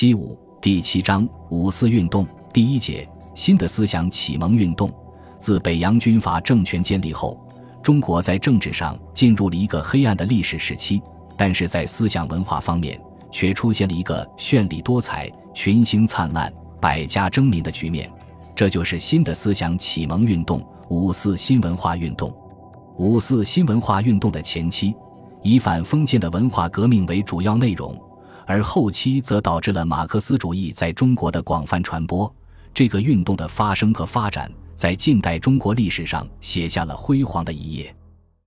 七五第七章五四运动第一节新的思想启蒙运动。自北洋军阀政权建立后，中国在政治上进入了一个黑暗的历史时期，但是在思想文化方面却出现了一个绚丽多彩、群星灿烂、百家争鸣的局面。这就是新的思想启蒙运动——五四新文化运动。五四新文化运动的前期，以反封建的文化革命为主要内容。而后期则导致了马克思主义在中国的广泛传播。这个运动的发生和发展，在近代中国历史上写下了辉煌的一页。